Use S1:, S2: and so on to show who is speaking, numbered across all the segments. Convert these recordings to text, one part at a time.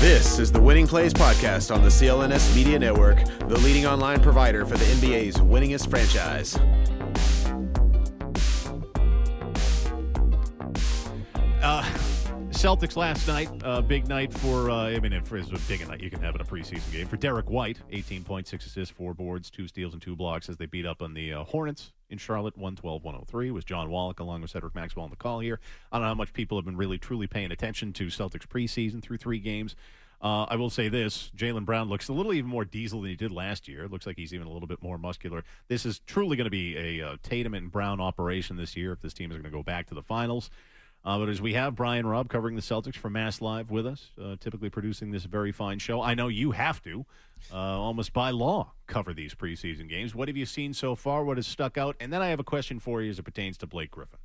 S1: This is the Winning Plays Podcast on the CLNS Media Network, the leading online provider for the NBA's winningest franchise.
S2: Celtics last night, uh, big night for, uh, I mean, it is a big night you can have in a preseason game. For Derrick White, 18 points, 6 assists, 4 boards, 2 steals, and 2 blocks as they beat up on the uh, Hornets in Charlotte, 112 103. Was John Wallach along with Cedric Maxwell on the call here. I don't know how much people have been really, truly paying attention to Celtics preseason through three games. Uh, I will say this Jaylen Brown looks a little even more diesel than he did last year. It looks like he's even a little bit more muscular. This is truly going to be a uh, Tatum and Brown operation this year if this team is going to go back to the finals. Uh, but as we have Brian Robb covering the Celtics for Mass Live with us, uh, typically producing this very fine show. I know you have to, uh, almost by law, cover these preseason games. What have you seen so far? What has stuck out? And then I have a question for you as it pertains to Blake Griffin.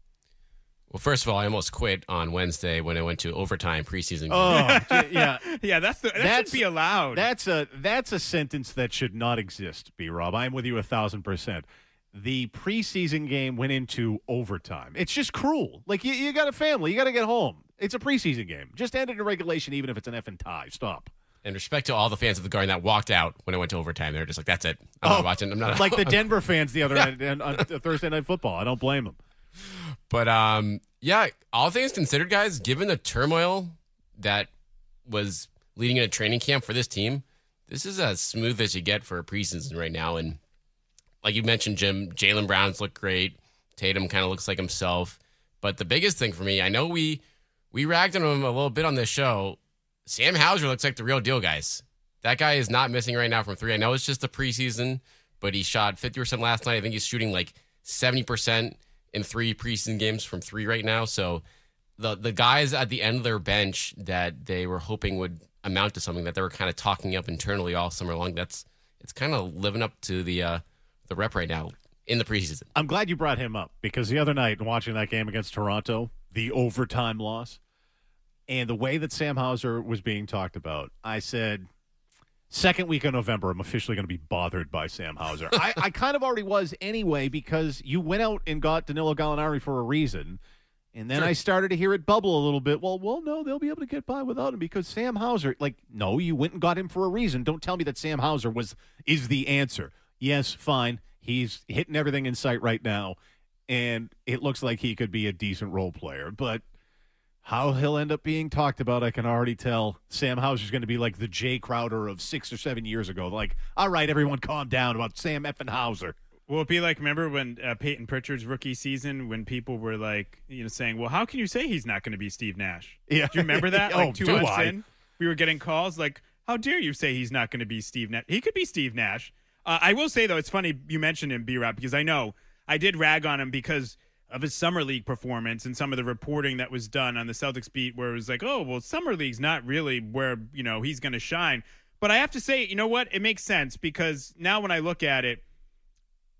S3: Well, first of all, I almost quit on Wednesday when I went to overtime preseason. Game.
S2: Oh, yeah.
S4: Yeah, that's the, that
S2: That's-
S4: should be allowed.
S2: That's a that's a sentence that should not exist, B Rob. I'm with you a thousand percent. The preseason game went into overtime. It's just cruel. Like you, you got a family, you got to get home. It's a preseason game. Just end it in regulation, even if it's an F and tie. Stop.
S3: And respect to all the fans of the Garden that walked out when I went to overtime. They're just like, "That's it. I'm not watching. I'm not
S2: like the Denver fans the other night on, on Thursday night football. I don't blame them.
S3: But um, yeah, all things considered, guys, given the turmoil that was leading into training camp for this team, this is as smooth as you get for a preseason right now. And like you mentioned, Jim, Jaylen Brown's look great. Tatum kind of looks like himself. But the biggest thing for me, I know we we ragged on him a little bit on this show. Sam Hauser looks like the real deal, guys. That guy is not missing right now from three. I know it's just the preseason, but he shot 50% last night. I think he's shooting like 70% in three preseason games from three right now. So the the guys at the end of their bench that they were hoping would amount to something that they were kind of talking up internally all summer long. That's it's kind of living up to the uh, the rep right now in the preseason.
S2: I'm glad you brought him up because the other night, watching that game against Toronto, the overtime loss, and the way that Sam Hauser was being talked about, I said, second week of November, I'm officially going to be bothered by Sam Hauser. I, I kind of already was anyway because you went out and got Danilo Gallinari for a reason. And then I started to hear it bubble a little bit. Well, well, no, they'll be able to get by without him because Sam Hauser. Like, no, you went and got him for a reason. Don't tell me that Sam Hauser was is the answer. Yes, fine. He's hitting everything in sight right now, and it looks like he could be a decent role player. But how he'll end up being talked about, I can already tell. Sam Hauser's going to be like the Jae Crowder of six or seven years ago. Like, all right, everyone, calm down about Sam effing Hauser.
S4: Will it be like remember when uh, Payton Pritchard's rookie season when people were like you know saying, "Well, how can you say he's not going to be Steve Nash?"
S2: Yeah.
S4: do you remember that?
S2: Oh,
S4: Like two
S2: do
S4: months
S2: I?
S4: in, we were getting calls like, "How dare you say he's not going to be Steve Nash? He could be Steve Nash." Uh, I will say though, it's funny you mentioned him, B. Rob, because I know I did rag on him because of his summer league performance and some of the reporting that was done on the Celtics beat, where it was like, "Oh, well, summer league's not really where you know he's going to shine." But I have to say, you know what? It makes sense because now when I look at it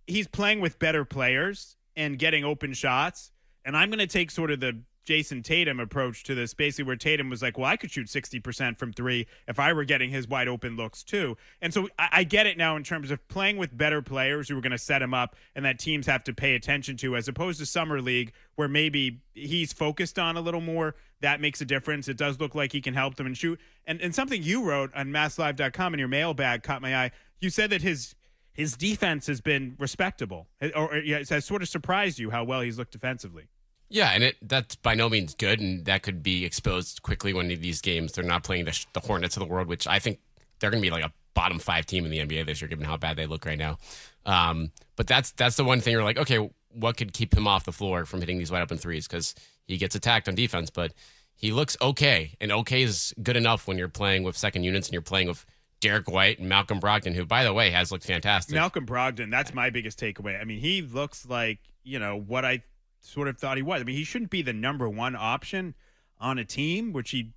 S4: he's playing with better players and getting open shots. And I'm going to take sort of the Jayson Tatum approach to this, basically where Tatum was like, "Well, I could shoot 60% from three if I were getting his wide open looks too." And so I, I get it now in terms of playing with better players who are going to set him up and that teams have to pay attention to, as opposed to summer league where maybe he's focused on a little more. That makes a difference. It does look like he can help them and shoot. And and something you wrote on MassLive.com in your mailbag caught my eye. You said that his his defense has been respectable, or, or it has sort of surprised you how well he's looked defensively.
S3: Yeah, and it that's by no means good, and that could be exposed quickly when these games they're not playing the, the Hornets of the world, which I think they're going to be like a bottom five team in the NBA this year, given how bad they look right now. Um, but that's that's the one thing you're like, okay, what could keep him off the floor from hitting these wide open threes? Because he gets attacked on defense, but he looks okay, and okay is good enough when you're playing with second units and you're playing with Derrick White and Malcolm Brogdon, who, by the way, has looked fantastic.
S4: Malcolm Brogdon, that's my biggest takeaway. I mean, he looks like, you know, what I sort of thought he was. I mean, he shouldn't be the number one option on a team, which he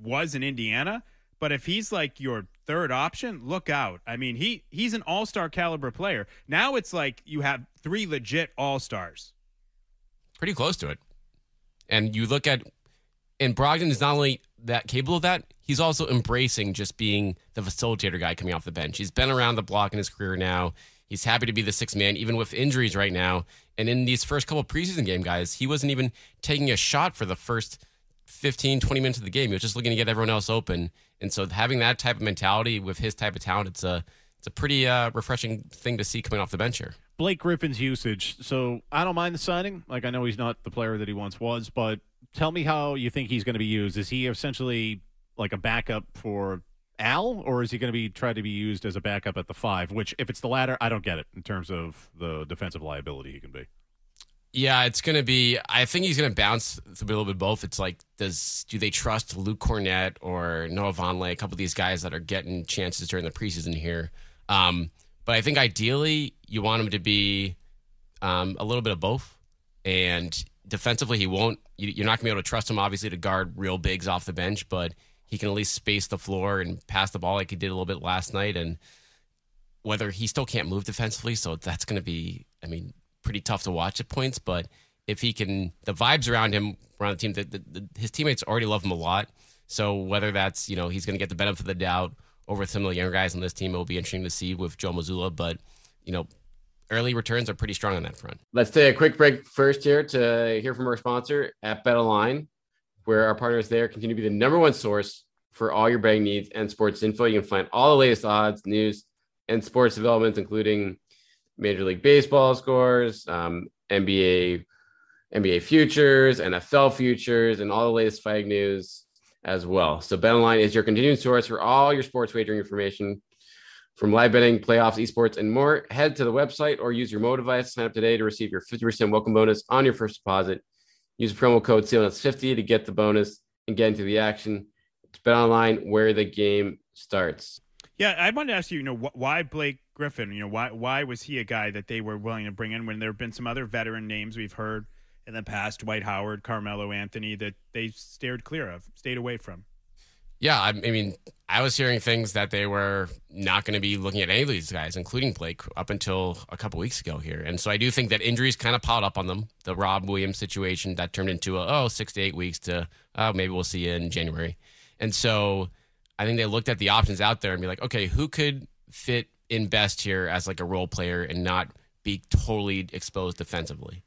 S4: was in Indiana. But if he's like your third option, look out. I mean, he he's an all-star caliber player. Now it's like you have three legit all-stars.
S3: Pretty close to it. And you look at and Brogdon is not only that capable of that, he's also embracing just being the facilitator guy coming off the bench. He's been around the block in his career now. He's happy to be the sixth man, even with injuries right now. And in these first couple preseason game guys, he wasn't even taking a shot for the first 15, 20 minutes of the game. He was just looking to get everyone else open. And so having that type of mentality with his type of talent, it's a it's a pretty uh, refreshing thing to see coming off the bench here.
S2: Blake Griffin's usage. So I don't mind the signing. Like I know he's not the player that he once was, but tell me how you think he's going to be used. Is he essentially like a backup for Al, or is he going to be tried to be used as a backup at the five? Which, if it's the latter, I don't get it in terms of the defensive liability he can be.
S3: Yeah, it's going to be. I think he's going to bounce a little bit both. It's like, does do they trust Luke Kornet or Noah Vonleh, a couple of these guys that are getting chances during the preseason here? Um, but I think ideally you want him to be um, a little bit of both. And defensively, he won't. You're not going to be able to trust him, obviously, to guard real bigs off the bench, but he can at least space the floor and pass the ball like he did a little bit last night. And whether he still can't move defensively, so that's going to be, I mean, pretty tough to watch at points. But if he can, the vibes around him, around the team, the, his teammates already love him a lot. So whether that's, you know, he's going to get the benefit of the doubt over some of the younger guys on this team, it will be interesting to see with Joe Mazzulla. But, you know, early returns are pretty strong on that front. Let's take a quick break first here to hear from our sponsor at BetOnline, where our partners there continue to be the number one source for all your betting needs and sports info. You can find all the latest odds, news, and sports developments, including Major League Baseball scores, um, NBA, NBA futures, NFL futures, and all the latest fighting news as well. So BetOnline is your continuing source for all your sports wagering information from live betting, playoffs, esports, and more. Head to the website or use your mobile device. Sign up today to receive your 50% welcome bonus on your first deposit. Use promo code CLNS50 to get the bonus and get into the action. It's BetOnline where the game starts.
S4: Yeah, I wanted to ask you, you know, wh- why Blake Griffin? You know, why why was he a guy that they were willing to bring in when there have been some other veteran names we've heard in the past, Dwight Howard, Carmelo Anthony, that they stared clear of, stayed away from?
S3: Yeah, I, mean, I was hearing things that they were not going to be looking at any of these guys, including Blake, up until a couple weeks ago here. And so I do think that injuries kind of piled up on them. The Rob Williams situation that turned into a, oh six to eight weeks to oh maybe we'll see you in January. And so I think they looked at the options out there and be like, okay, who could fit in best here as like a role player and not be totally exposed defensively.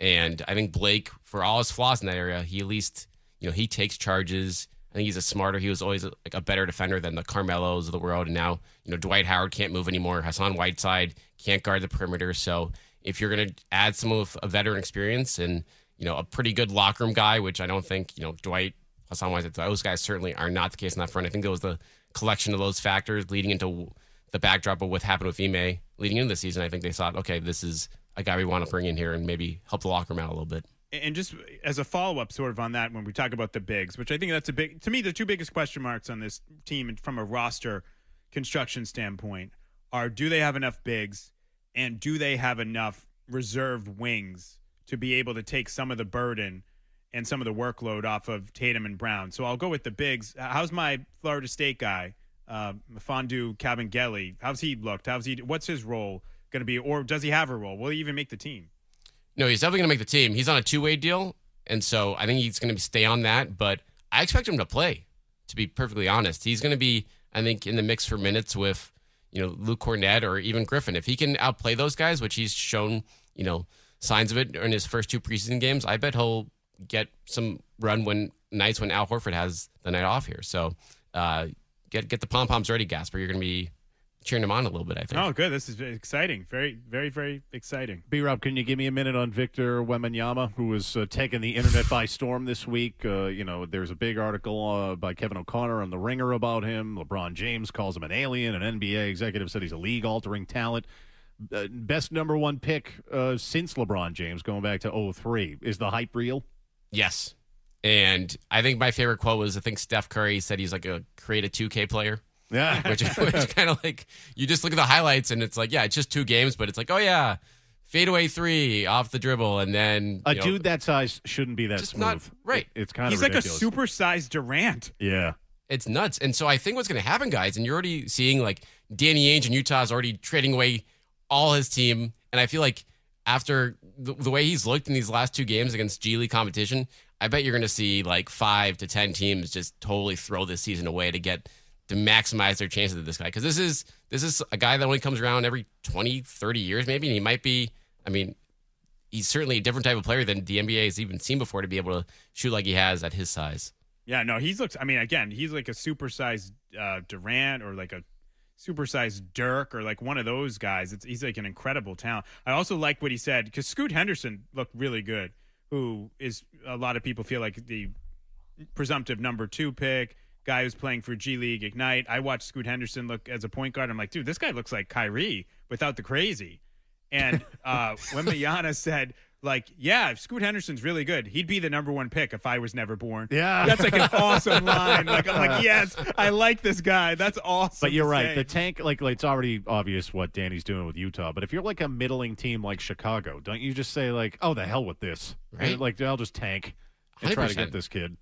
S3: And I think Blake, for all his flaws in that area, he at least you know he takes charges. I think he's a smarter. He was always a, like a better defender than the Carmelos of the world. And now you know Dwight Howard can't move anymore. Hassan Whiteside can't guard the perimeter. So if you're going to add some of a veteran experience and you know a pretty good locker room guy, which I don't think you know Dwight Hassan Whiteside, those guys certainly are not the case in that front. I think it was the collection of those factors leading into the backdrop of what happened with Ime leading into the season. I think they thought, okay, this is a guy we want to bring in here and maybe help the locker room out a little bit.
S4: And just as a follow up, sort of on that, when we talk about the bigs, which I think that's a big, to me, the two biggest question marks on this team from a roster construction standpoint are do they have enough bigs and do they have enough reserve wings to be able to take some of the burden and some of the workload off of Tatum and Brown? So I'll go with the bigs. How's my Florida State guy, uh, Mfiondu Kabengele? How's he looked? How's he? What's his role going to be, or does he have a role? Will he even make the team?
S3: No, he's definitely going to make the team. He's on a two way deal, and so I think he's going to stay on that. But I expect him to play. To be perfectly honest, he's going to be, I think, in the mix for minutes with you know Luke Kornet or even Griffin. If he can outplay those guys, which he's shown, you know, signs of it in his first two preseason games, I bet he'll get some run when nights when Al Horford has the night off here. So uh, get get the pom poms ready, Gasper. You're going to be cheering him on a little bit. I think.
S4: Oh, good. This is exciting. Very, very, very exciting.
S2: B Rob, can you give me a minute on Victor Wembanyama, who was uh, taking the internet by storm this week? Uh, you know, there's a big article uh, by Kevin O'Connor on The Ringer about him. LeBron James calls him an alien. An NBA executive said he's a league altering talent. Uh, best number one pick uh, since LeBron James, going back to 03. Is the hype real?
S3: Yes. And I think my favorite quote was I think Steph Curry said he's like a create a 2K player.
S2: Yeah.
S3: which, which kind of like you just look at the highlights and it's like, yeah, it's just two games, but it's like, oh yeah, fadeaway three off the dribble, and then
S2: A
S3: you know,
S2: dude that size shouldn't be that
S3: Just
S2: smooth.
S3: not- right.
S2: It- it's kind of
S4: He's
S2: of
S4: like a
S2: ridiculous.
S4: supersized Durant.
S2: Yeah.
S3: it's nuts. And so I think what's going to happen, guys, and you're already seeing like Danny Ainge in Utah is already trading away all his team, and I feel like after the, the way he's looked in these last two games against G League competition, I bet you're going to see like five to ten teams just totally throw this season away to get to maximize their chances of this guy because this is this is a guy that only comes around every 20 30 years maybe and he might be i mean he's certainly a different type of player than the nba has even seen before to be able to shoot like he has at his size
S4: Yeah, no, he's looks. I mean, again, he's like a supersized uh, Durant or like a supersized Dirk or like one of those guys. It's he's like an incredible talent. I also like what he said because Scoot Henderson looked really good, who is a lot of people feel like the presumptive number two pick guy who's playing for G League Ignite. I watched Scoot Henderson look as a point guard. I'm like, dude, this guy looks like Kyrie without the crazy. And uh, when Mayana said, like, yeah, if Scoot Henderson's really good, he'd be the number one pick if I was never born.
S2: Yeah.
S4: That's like an awesome line. Like, I'm like, yes, I like this guy. That's awesome.
S2: But you're right.
S4: say.
S2: The tank, like, like, it's already obvious what Danny's doing with Utah. But if you're like a middling team like Chicago, don't you just say like, "Oh, the hell with this"?
S3: Right.
S2: Like, I'll just tank and try to get this kid.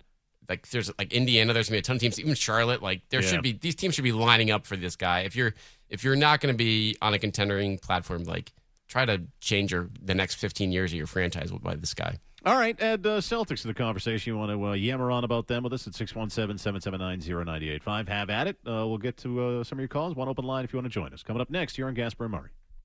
S3: Like there's like Indiana, there's gonna be a ton of teams, even Charlotte. Like there
S2: Yeah.
S3: should be these teams should be lining up for this guy. If you're if you're not gonna be on a contending platform, like try to change your the next 15 years of your franchise by this guy.
S2: All right, add uh, Celtics to the conversation. You want to uh, yammer on about them with us at 617-779-0985. Have at it. Uh, we'll get to uh, some of your calls. One open line if you want to join us. Coming up next, here on Gasper and Murray.